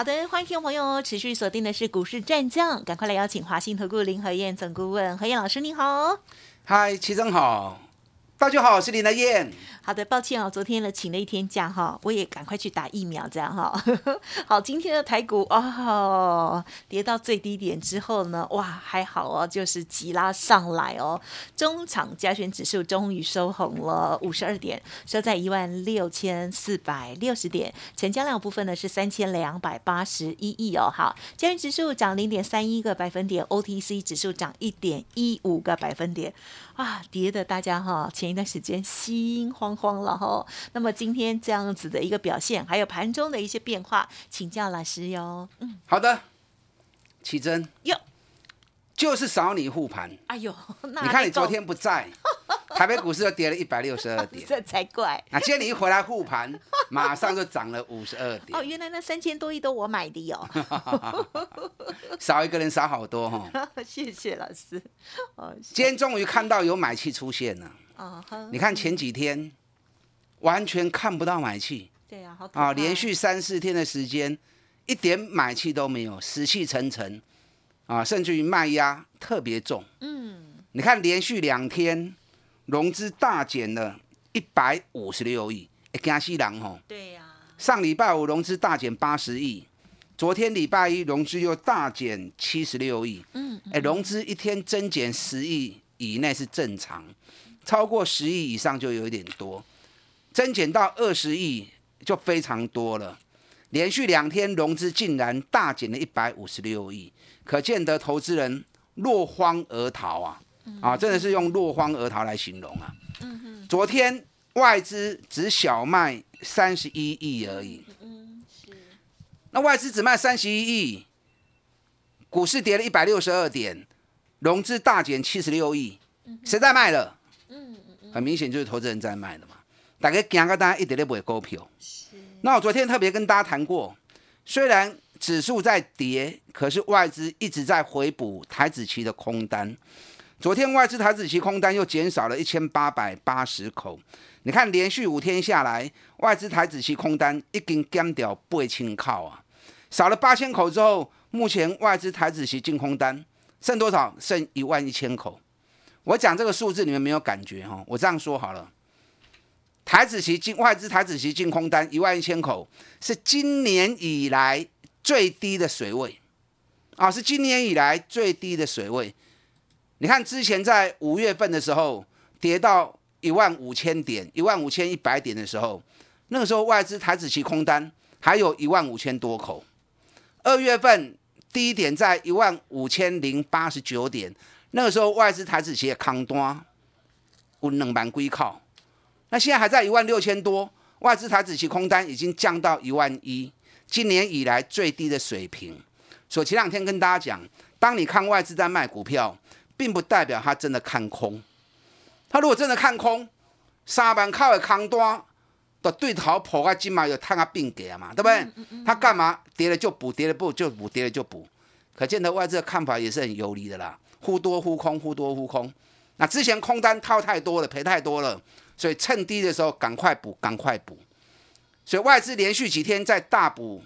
好的，欢迎听众朋友持续锁定的是股市战将，赶快来邀请华信投顾林和燕总顾问何燕老师，你好。嗨，齐总好，大家好，我是林和燕。好的，抱歉哦，昨天呢请了一天假哈，我也赶快去打疫苗，这样哈。好，今天的台股哦，跌到最低点之后呢，哇，还好哦，就是急拉上来哦。中场加权指数终于收红了五十二点，收在一万六千四百六十点，成交量部分呢是三千两百八十一亿哦。好，加权指数涨零点三一个百分点，OTC 指数涨一点一五个百分点。啊，跌的大家哈，前一段时间心慌慌了哈。那么今天这样子的一个表现，还有盘中的一些变化，请教老师哟。嗯，好的，奇珍哟，就是少你护盘。哎呦，你看你昨天不在，台北股市又跌了一百六十二点，这才怪。那今天你一回来护盘，马上就涨了五十二点。哦，原来那三千多亿都我买的哟。少一个人少好多哈。谢谢老师。哦今天终于看到有买气出现了。哦，你看前几天完全看不到买气。对啊，好啊，连续三四天的时间，一点买气都没有，死气沉沉啊，甚至于卖压特别重。嗯，你看连续两天融资大减了一百五十六亿，加西郎哦。对呀。上礼拜五融资大减八十亿。昨天礼拜一融资又大减七十六亿，嗯，哎，融资一天增减十亿以内是正常，超过十亿以上就有一点多，增减到二十亿就非常多了。连续两天融资竟然大减了一百五十六亿，可见得投资人落荒而逃啊！啊，真的是用落荒而逃来形容啊！昨天外资只小卖三十一亿而已。那外资只卖三十一亿，股市跌了一百六十二点，融资大减七十六亿，谁在卖了？很明显就是投资人在卖的嘛。大家讲个大家一点都不会股票。那我昨天特别跟大家谈过，虽然指数在跌，可是外资一直在回补台子期的空单。昨天外资台子期空单又减少了一千八百八十口。你看，连续五天下来，外资台子期空单已经减掉八千口啊，少了八千口之后，目前外资台子期净空单剩多少？剩一万一千口。我讲这个数字，你们没有感觉哈？我这样说好了，台子期净外资台子期净空单一万一千口，是今年以来最低的水位啊，是今年以来最低的水位。你看，之前在五月份的时候跌到。一万五千点，一万五千一百点的时候，那个时候外资台子期空单还有一万五千多口。二月份低点在一万五千零八十九点，那个时候外资台子期的空单有两万归靠。那现在还在一万六千多，外资台子期空单已经降到一万一，今年以来最低的水平。所以前两天跟大家讲，当你看外资在卖股票，并不代表他真的看空。他如果真的看空，三万靠的空单，的对头破个金嘛，有探个病给啊嘛，对不对？他干嘛跌了就补，跌了不就补，跌了就补，可见的外资的看法也是很有理的啦，忽多忽空，忽多忽空。那之前空单套太多了，赔太多了，所以趁低的时候赶快补，赶快补。所以外资连续几天在大补，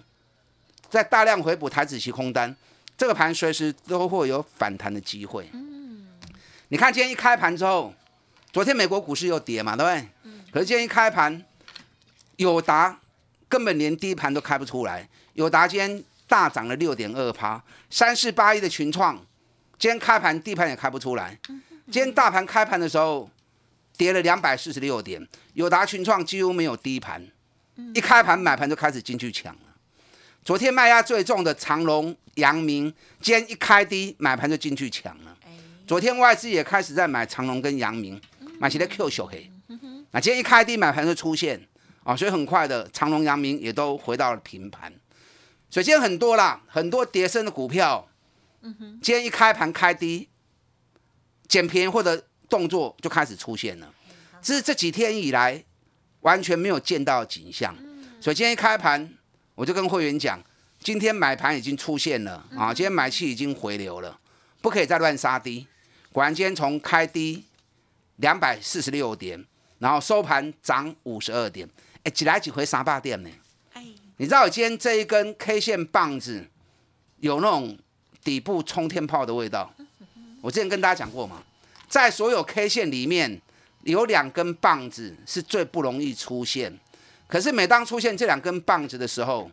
在大量回补台子期空单，这个盘随时都会有反弹的机会。嗯，你看今天一开盘之后。昨天美国股市又跌嘛，对不对？可是今天一开盘，友达根本连低盘都开不出来。友达今天大涨了六点二趴，三四八一的群创，今天开盘低盘也开不出来。今天大盘开盘的时候跌了两百四十六点，友达群创几乎没有低盘，一开盘买盘就开始进去抢了。昨天卖压最重的长隆、阳明，今天一开低买盘就进去抢了。昨天外资也开始在买长隆跟阳明。买起来 Q 小黑，那今天一开低买盘就出现啊，所以很快的长隆、阳明也都回到了平盘。所以今天很多啦，很多跌升的股票，今天一开盘开低，捡便宜或者动作就开始出现了，这是这几天以来完全没有见到的景象。所以今天一开盘，我就跟会员讲，今天买盘已经出现了啊，今天买气已经回流了，不可以再乱杀低。果然今天从开低两百四十六点，然后收盘涨五十二点，哎，几来几回三八点呢？哎，你知道我今天这一根 K 线棒子有那种底部冲天炮的味道？我之前跟大家讲过嘛，在所有 K 线里面，有两根棒子是最不容易出现。可是每当出现这两根棒子的时候，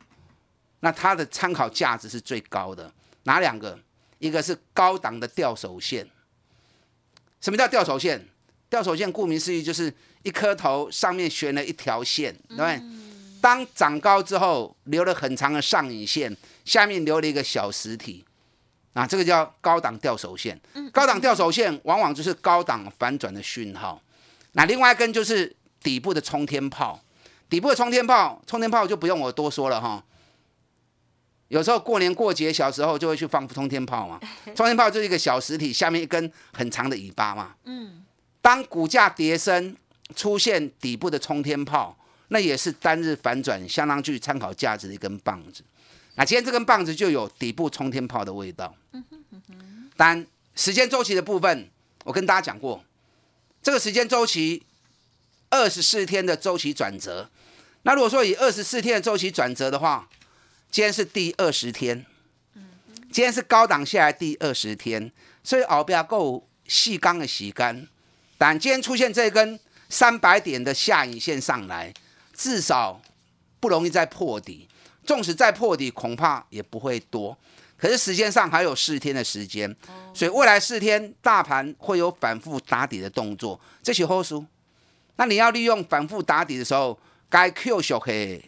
那它的参考价值是最高的。哪两个？一个是高档的吊手线。什么叫吊手线？吊手线顾名思义就是一颗头上面悬了一条线，对不对？当长高之后，留了很长的上影线，下面留了一个小实体。啊，这个叫高档掉手线。高档掉手线往往就是高档反转的讯号。那另外一根就是底部的冲天炮。底部的冲天炮，冲天炮就不用我多说了哈。有时候过年过节，小时候就会去放冲天炮嘛。冲天炮就是一个小实体，下面一根很长的尾巴嘛。嗯。当股价跌升，出现底部的冲天炮，那也是单日反转相当具参考价值的一根棒子。那今天这根棒子就有底部冲天炮的味道。但时间周期的部分，我跟大家讲过，这个时间周期二十四天的周期转折。那如果说以二十四天的周期转折的话，今天是第二十天。今天是高档下来第二十天，所以熬不要够细钢的洗干。但今天出现这根三百点的下影线上来，至少不容易再破底。纵使再破底，恐怕也不会多。可是时间上还有四天的时间，所以未来四天大盘会有反复打底的动作。这些后书，那你要利用反复打底的时候，该 Q 小黑，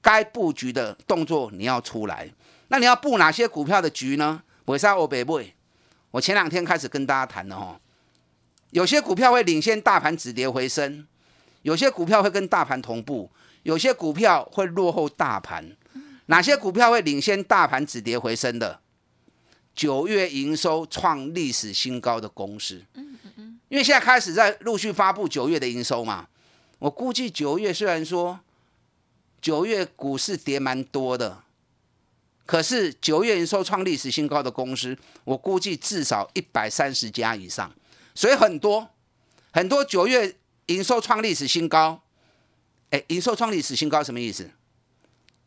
该布局的动作你要出来。那你要布哪些股票的局呢？为啥我北不？我前两天开始跟大家谈了哦，有些股票会领先大盘止跌回升，有些股票会跟大盘同步，有些股票会落后大盘。哪些股票会领先大盘止跌回升的？九月营收创历史新高。的公司，嗯嗯嗯，因为现在开始在陆续发布九月的营收嘛。我估计九月虽然说九月股市跌蛮多的，可是九月营收创历史新高。的公司，我估计至少一百三十家以上，所以很多很多九月营收创历史新高。哎，营收创历史新高什么意思？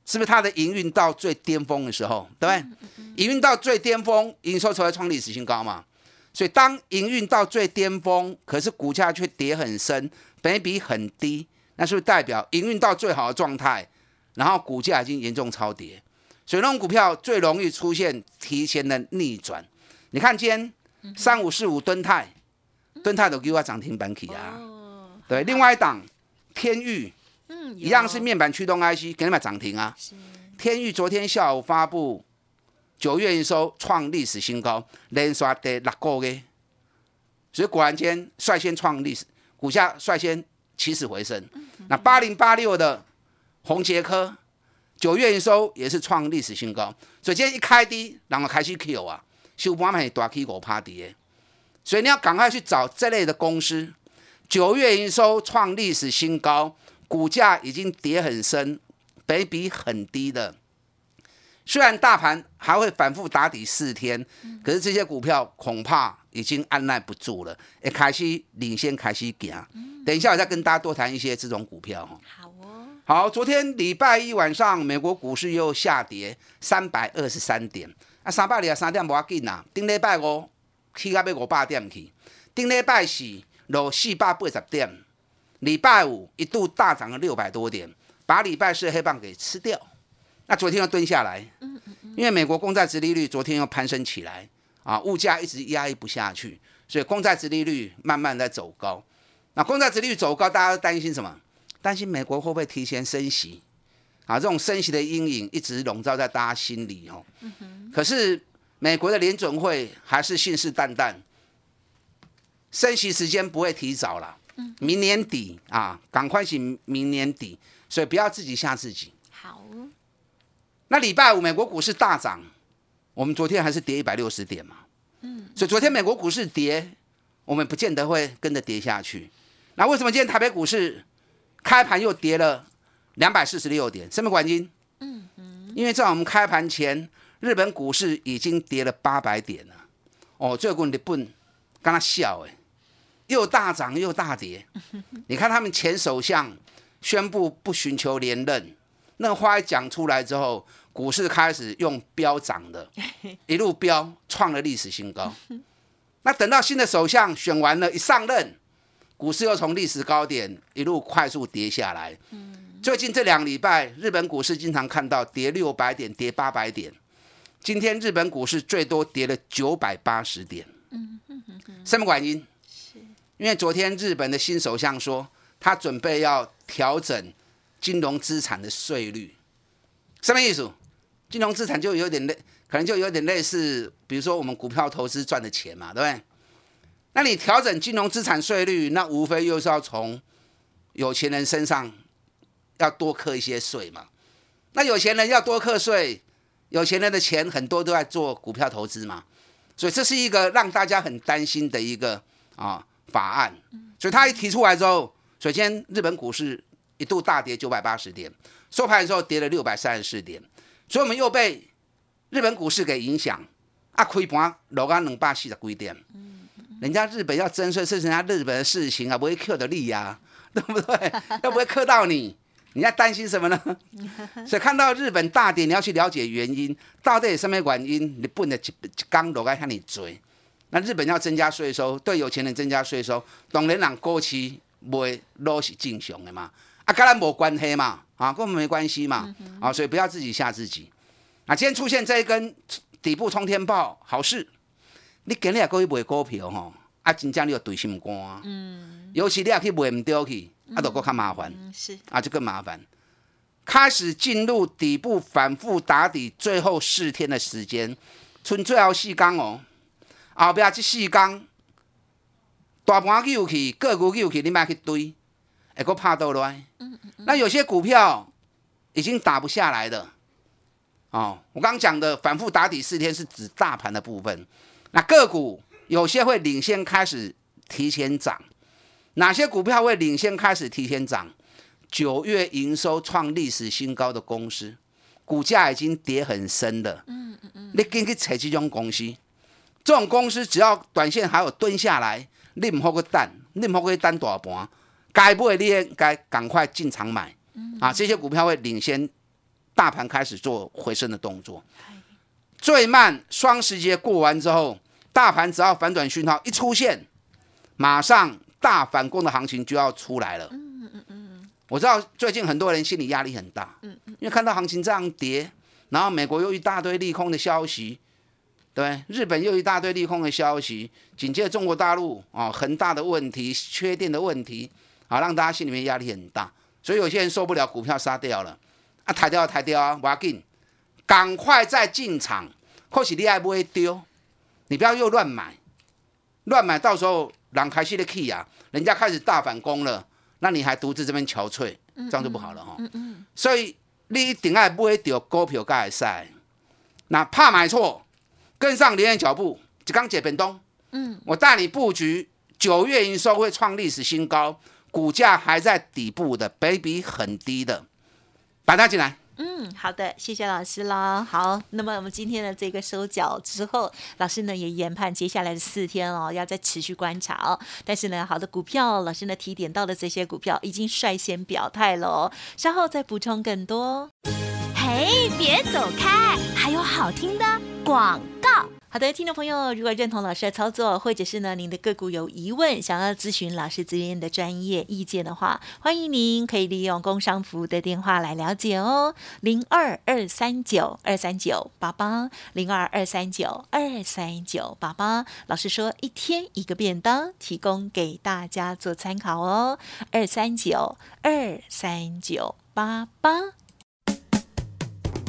是不是它的营运到最巅峰的时候，对不对？营运到最巅峰，营收才会创历史新高嘛。所以当营运到最巅峰，可是股价却跌很深，本比很低，那是不是代表营运到最好的状态，然后股价已经严重超跌？所以那种股票最容易出现提前的逆转。你看今天三五四五吨泰，吨泰都给我涨停板起啊。对，另外一档天域。嗯，一样是面板驱动 IC，给你们涨停啊！天域昨天下午发布九月营收创历史新高，连刷跌六个月，所以果然间率先创历史，股价率先起死回生。那八零八六的宏杰科九月营收也是创历史新高，所以今天一开低，然后开始 Q 啊，收盘还大 K 股趴跌，所以你要赶快去找这类的公司，九月营收创历史新高。股价已经跌很深，北比很低的。虽然大盘还会反复打底四天，可是这些股票恐怕已经按耐不住了，也开始领先，开始行。等一下，我再跟大家多谈一些这种股票。好哦。好，昨天礼拜一晚上，美国股市又下跌三百二十三点。啊，三百二十三点无要紧啊。顶礼拜五去到要五百点去，顶礼拜四落四百八十点。礼拜五一度大涨了六百多点，把礼拜四黑棒给吃掉。那昨天又蹲下来，因为美国公债殖利率昨天又攀升起来啊，物价一直压抑不下去，所以公债殖利率慢慢在走高。那公债殖利率走高，大家担心什么？担心美国会不会提前升息？啊，这种升息的阴影一直笼罩在大家心里哦。可是美国的联准会还是信誓旦旦，升息时间不会提早了。明年底啊，赶快醒！明年底，所以不要自己吓自己。好。那礼拜五美国股市大涨，我们昨天还是跌一百六十点嘛。嗯。所以昨天美国股市跌，我们不见得会跟着跌下去。那为什么今天台北股市开盘又跌了两百四十六点？什么原因？嗯嗯，因为在我们开盘前，日本股市已经跌了八百点了。哦，最后日本刚刚笑哎，又大涨又大跌。你看他们前首相宣布不寻求连任，那话一讲出来之后，股市开始用飙涨的，一路飙，创了历史新高。那等到新的首相选完了，一上任，股市又从历史高点一路快速跌下来。最近这两礼拜，日本股市经常看到跌六百点、跌八百点。今天日本股市最多跌了九百八十点，嗯嗯嗯嗯，什么原因？因为昨天日本的新首相说，他准备要调整金融资产的税率，什么意思？金融资产就有点类，可能就有点类似，比如说我们股票投资赚的钱嘛，对不对？那你调整金融资产税率，那无非又是要从有钱人身上要多课一些税嘛。那有钱人要多课税。有钱人的钱很多都在做股票投资嘛，所以这是一个让大家很担心的一个啊法案。所以他一提出来之后，首先日本股市一度大跌九百八十点，收盘的时候跌了六百三十四点，所以我们又被日本股市给影响啊，亏盘落啊两百四十几点。人家日本要征税是人家日本的事情啊，不会克的利呀，对不对？又不会克到你。你在担心什么呢？所以看到日本大跌，你要去了解原因，到底什么原因？你不能刚落来向你追。那日本要增加税收，对有钱人增加税收，当然人过去会落是正常的嘛。啊，跟咱无关系嘛，啊，跟我们没关系嘛，啊，所以不要自己吓自己。啊，今天出现这一根底部冲天炮，好事。你今日也可以买股票吼，啊，真正你要对心肝。嗯。尤其你也去买唔到去。啊，都够看麻烦，是啊，就更麻烦。开始进入底部反复打底，最后四天的时间，剩最后四缸哦。后边这四缸，大盘扭去，个股扭去，你买去堆，会够怕到来。那有些股票已经打不下来了。哦，我刚刚讲的反复打底四天是指大盘的部分。那个股有些会领先开始提前涨。哪些股票会领先开始提前涨？九月营收创历史新高的公司，股价已经跌很深的。嗯嗯嗯，你赶紧找这种公司，这种公司只要短线还有蹲下来，你唔好个单，你唔好个单大盘，该买你该赶快进场买。啊，这些股票会领先大盘开始做回升的动作。最慢双十节过完之后，大盘只要反转讯号一出现，马上。大反攻的行情就要出来了。嗯嗯嗯我知道最近很多人心理压力很大。因为看到行情这样跌，然后美国又一大堆利空的消息，对，日本又一大堆利空的消息，紧接着中国大陆啊，很大的问题，缺电的问题，啊，让大家心里面压力很大，所以有些人受不了，股票杀掉了。啊，抬掉抬掉啊，我紧，赶快再进场。或许你还不会丢，你不要又乱买，乱买到时候。让开始的 key 啊，人家开始大反攻了，那你还独自这边憔悴，这样就不好了哈。所以你一定要买到股票该赛，那怕买错，跟上连人脚步，就刚解本东。嗯，我带你布局九月营收会创历史新高，股价还在底部的，，baby 很低的，把它进来。嗯，好的，谢谢老师啦。好，那么我们今天的这个收脚之后，老师呢也研判接下来的四天哦，要再持续观察哦。但是呢，好的股票，老师呢提点到的这些股票已经率先表态了哦，稍后再补充更多。嘿，别走开，还有好听的广告。好的，听众朋友，如果认同老师的操作，或者是呢您的个股有疑问，想要咨询老师这边的专业意见的话，欢迎您可以利用工商服务的电话来了解哦，零二二三九二三九八八，零二二三九二三九八八。老师说一天一个便当，提供给大家做参考哦，二三九二三九八八。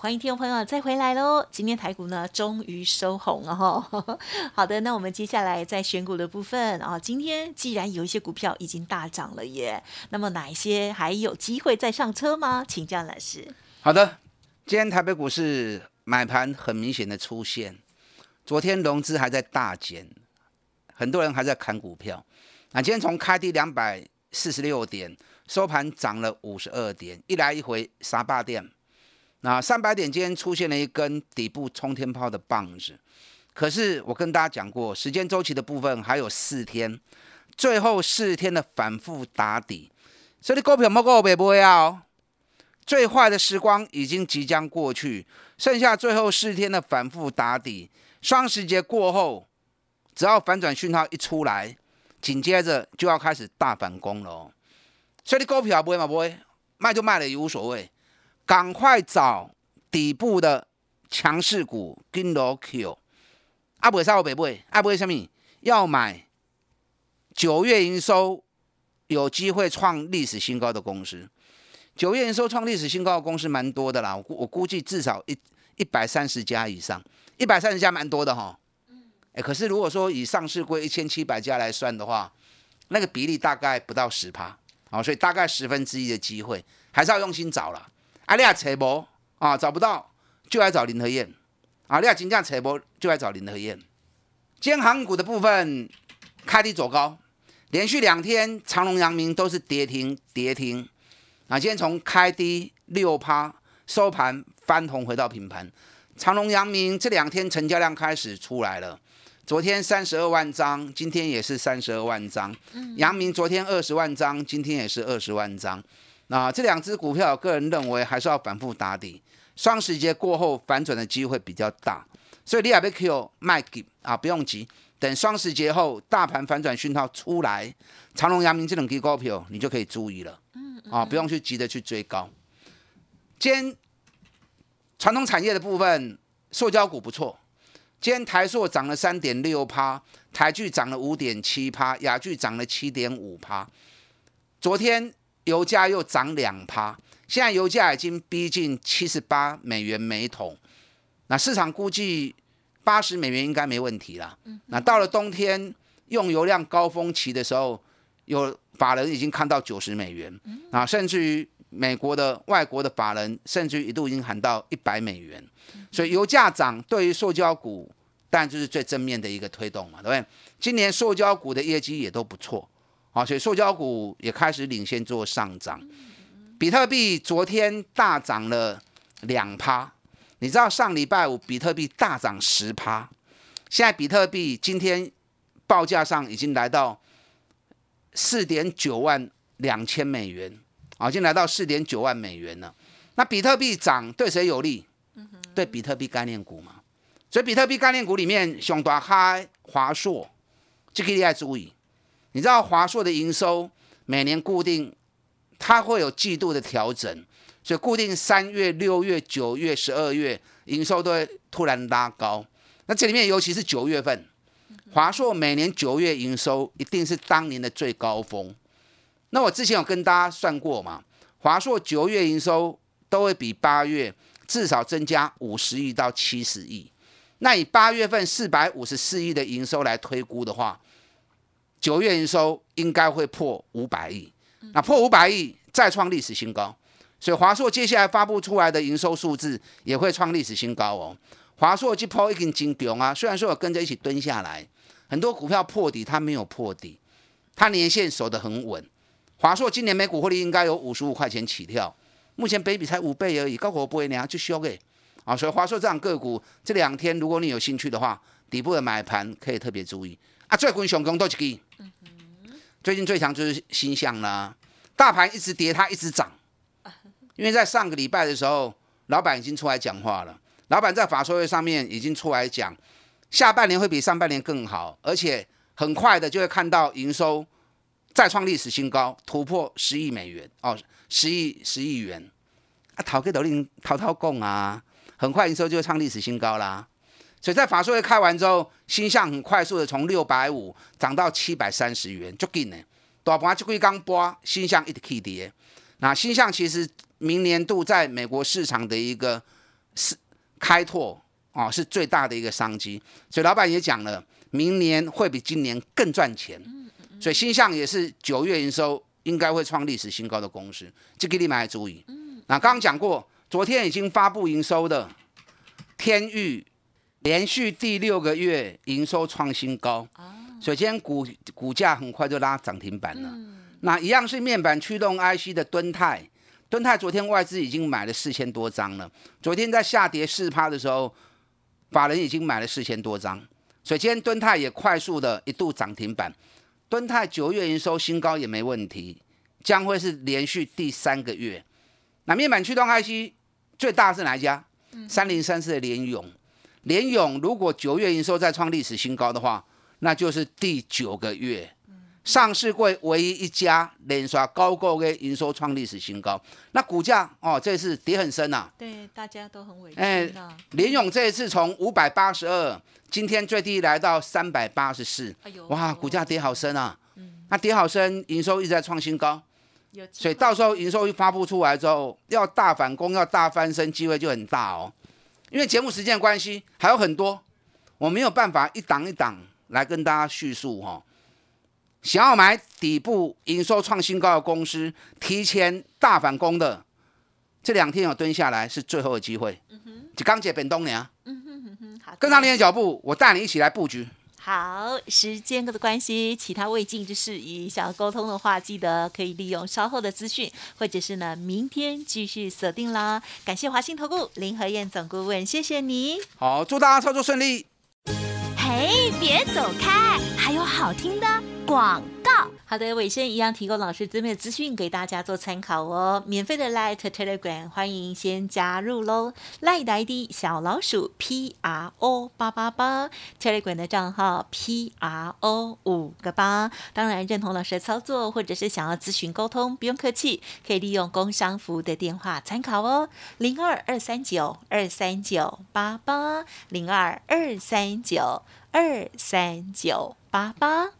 欢迎听众朋友再回来喽！今天台股呢终于收红了哈。好的，那我们接下来在选股的部分啊，今天既然有一些股票已经大涨了耶，那么哪一些还有机会再上车吗？请教老师。好的，今天台北股市买盘很明显的出现，昨天融资还在大减，很多人还在砍股票。那今天从开低两百四十六点，收盘涨了五十二点，一来一回杀霸点。那三百点间出现了一根底部冲天炮的棒子，可是我跟大家讲过，时间周期的部分还有四天，最后四天的反复打底，所以你股票莫够别不会啊！最坏的时光已经即将过去，剩下最后四天的反复打底，双十节过后，只要反转讯号一出来，紧接着就要开始大反攻了。所以你股票不会嘛不会，卖就卖了也无所谓。赶快找底部的强势股跟罗 Q，阿伯啥我别买，阿伯什么要买九月营收有机会创历史新高的公司，九月营收创历史新高的公司蛮多的啦，我估我估计至少一一百三十家以上，一百三十家蛮多的哈。哎，可是如果说以上市规一千七百家来算的话，那个比例大概不到十趴，好，所以大概十分之一的机会，还是要用心找了。阿利亚扯波啊，找不到就来找林和燕。阿利亚金价扯波就来找林和燕。今天航股的部分开低走高，连续两天长隆、阳明都是跌停跌停。啊，今天从开低六趴收盘翻红回到平盘。长隆、阳明这两天成交量开始出来了，昨天三十二万张，今天也是三十二万张。阳明昨天二十万张，今天也是二十万张。那这两只股票，个人认为还是要反复打底，双十节过后反转的机会比较大，所以你也别 Q 卖给啊，不用急，等双十节后大盘反转讯号出来，长隆、阳明这种低股票你就可以注意了，嗯，啊，不用去急着去追高。今天传统产业的部分，塑胶股不错，今天台塑涨了三点六趴，台剧涨了五点七趴，雅剧涨了七点五趴，昨天。油价又涨两趴，现在油价已经逼近七十八美元每桶，那市场估计八十美元应该没问题了。那到了冬天用油量高峰期的时候，有法人已经看到九十美元，啊，甚至于美国的外国的法人甚至于一度已经喊到一百美元。所以油价涨对于塑胶股，当然就是最正面的一个推动嘛，对不对？今年塑胶股的业绩也都不错。好，所以塑胶股也开始领先做上涨。比特币昨天大涨了两趴，你知道上礼拜五比特币大涨十趴，现在比特币今天报价上已经来到四点九万两千美元，啊，已经来到四点九万美元了。那比特币涨对谁有利？对比特币概念股嘛。所以比特币概念股里面，熊大开华硕，这个你要注意。你知道华硕的营收每年固定，它会有季度的调整，所以固定三月、六月、九月、十二月营收都会突然拉高。那这里面尤其是九月份，华硕每年九月营收一定是当年的最高峰。那我之前有跟大家算过嘛，华硕九月营收都会比八月至少增加五十亿到七十亿。那以八月份四百五十四亿的营收来推估的话，九月营收应该会破五百亿，那破五百亿再创历史新高，所以华硕接下来发布出来的营收数字也会创历史新高哦。华硕这波已经金强啊，虽然说我跟着一起蹲下来，很多股票破底，它没有破底，它年线守得很稳。华硕今年每股获利应该有五十五块钱起跳，目前北比才五倍而已，高股不会那样就修给啊。所以华硕这样个股这两天，如果你有兴趣的话，底部的买盘可以特别注意啊。最近熊攻都几个？最近最强就是新向啦，大盘一直跌，它一直涨，因为在上个礼拜的时候，老板已经出来讲话了。老板在法说会上面已经出来讲，下半年会比上半年更好，而且很快的就会看到营收再创历史新高，突破十亿美元哦，十亿十亿元啊，陶给斗令淘淘供啊，很快营收就会创历史新高啦。所以在法说会开完之后，新向很快速的从六百五涨到七百三十元，就紧呢。大盘就归刚波，新向一直起跌。那新向其实明年度在美国市场的一个是。开拓啊，是最大的一个商机，所以老板也讲了，明年会比今年更赚钱。所以新向也是九月营收应该会创历史新高的公司，这个你们要注意。那刚刚讲过，昨天已经发布营收的天域，连续第六个月营收创新高，所以今天股股价很快就拉涨停板了。那一样是面板驱动 IC 的敦泰。敦泰昨天外资已经买了四千多张了。昨天在下跌四趴的时候，法人已经买了四千多张，所以今天敦泰也快速的一度涨停板。敦泰九月营收新高也没问题，将会是连续第三个月。那面板驱动 IC 最大是哪一家？三零三四的联勇。联勇如果九月营收再创历史新高的话，那就是第九个月。上市柜唯一一家连刷高购的营收创历史新高，那股价哦，这次跌很深呐。对，大家都很委屈。哎，联勇这一次从五百八十二，今天最低来到三百八十四。哇，股价跌好深啊。嗯。那跌好深，营收一直在创新高。所以到时候营收一发布出来之后，要大反攻，要大翻身，机会就很大哦。因为节目时间关系，还有很多，我没有办法一档一档来跟大家叙述哈。想要买底部营收创新高的公司，提前大反攻的，这两天有蹲下来是最后的机会。就刚解本东娘。嗯哼哼哼，好，跟上你的脚步，我带你一起来布局。好，时间的关系，其他未尽之事宜想要沟通的话，记得可以利用稍后的资讯，或者是呢明天继续锁定啦。感谢华兴投顾林和燕总顾问，谢谢你。好，祝大家操作顺利。嘿，别走开，还有好听的。广告，好的，尾声一样提供老师这边的资讯给大家做参考哦。免费的 Light Telegram，欢迎先加入喽。Light ID 小老鼠 P R O 八八八，Telegram 的账号 P R O 五个八。当然认同老师的操作，或者是想要咨询沟通，不用客气，可以利用工商服务的电话参考哦。零二二三九二三九八八，零二二三九二三九八八。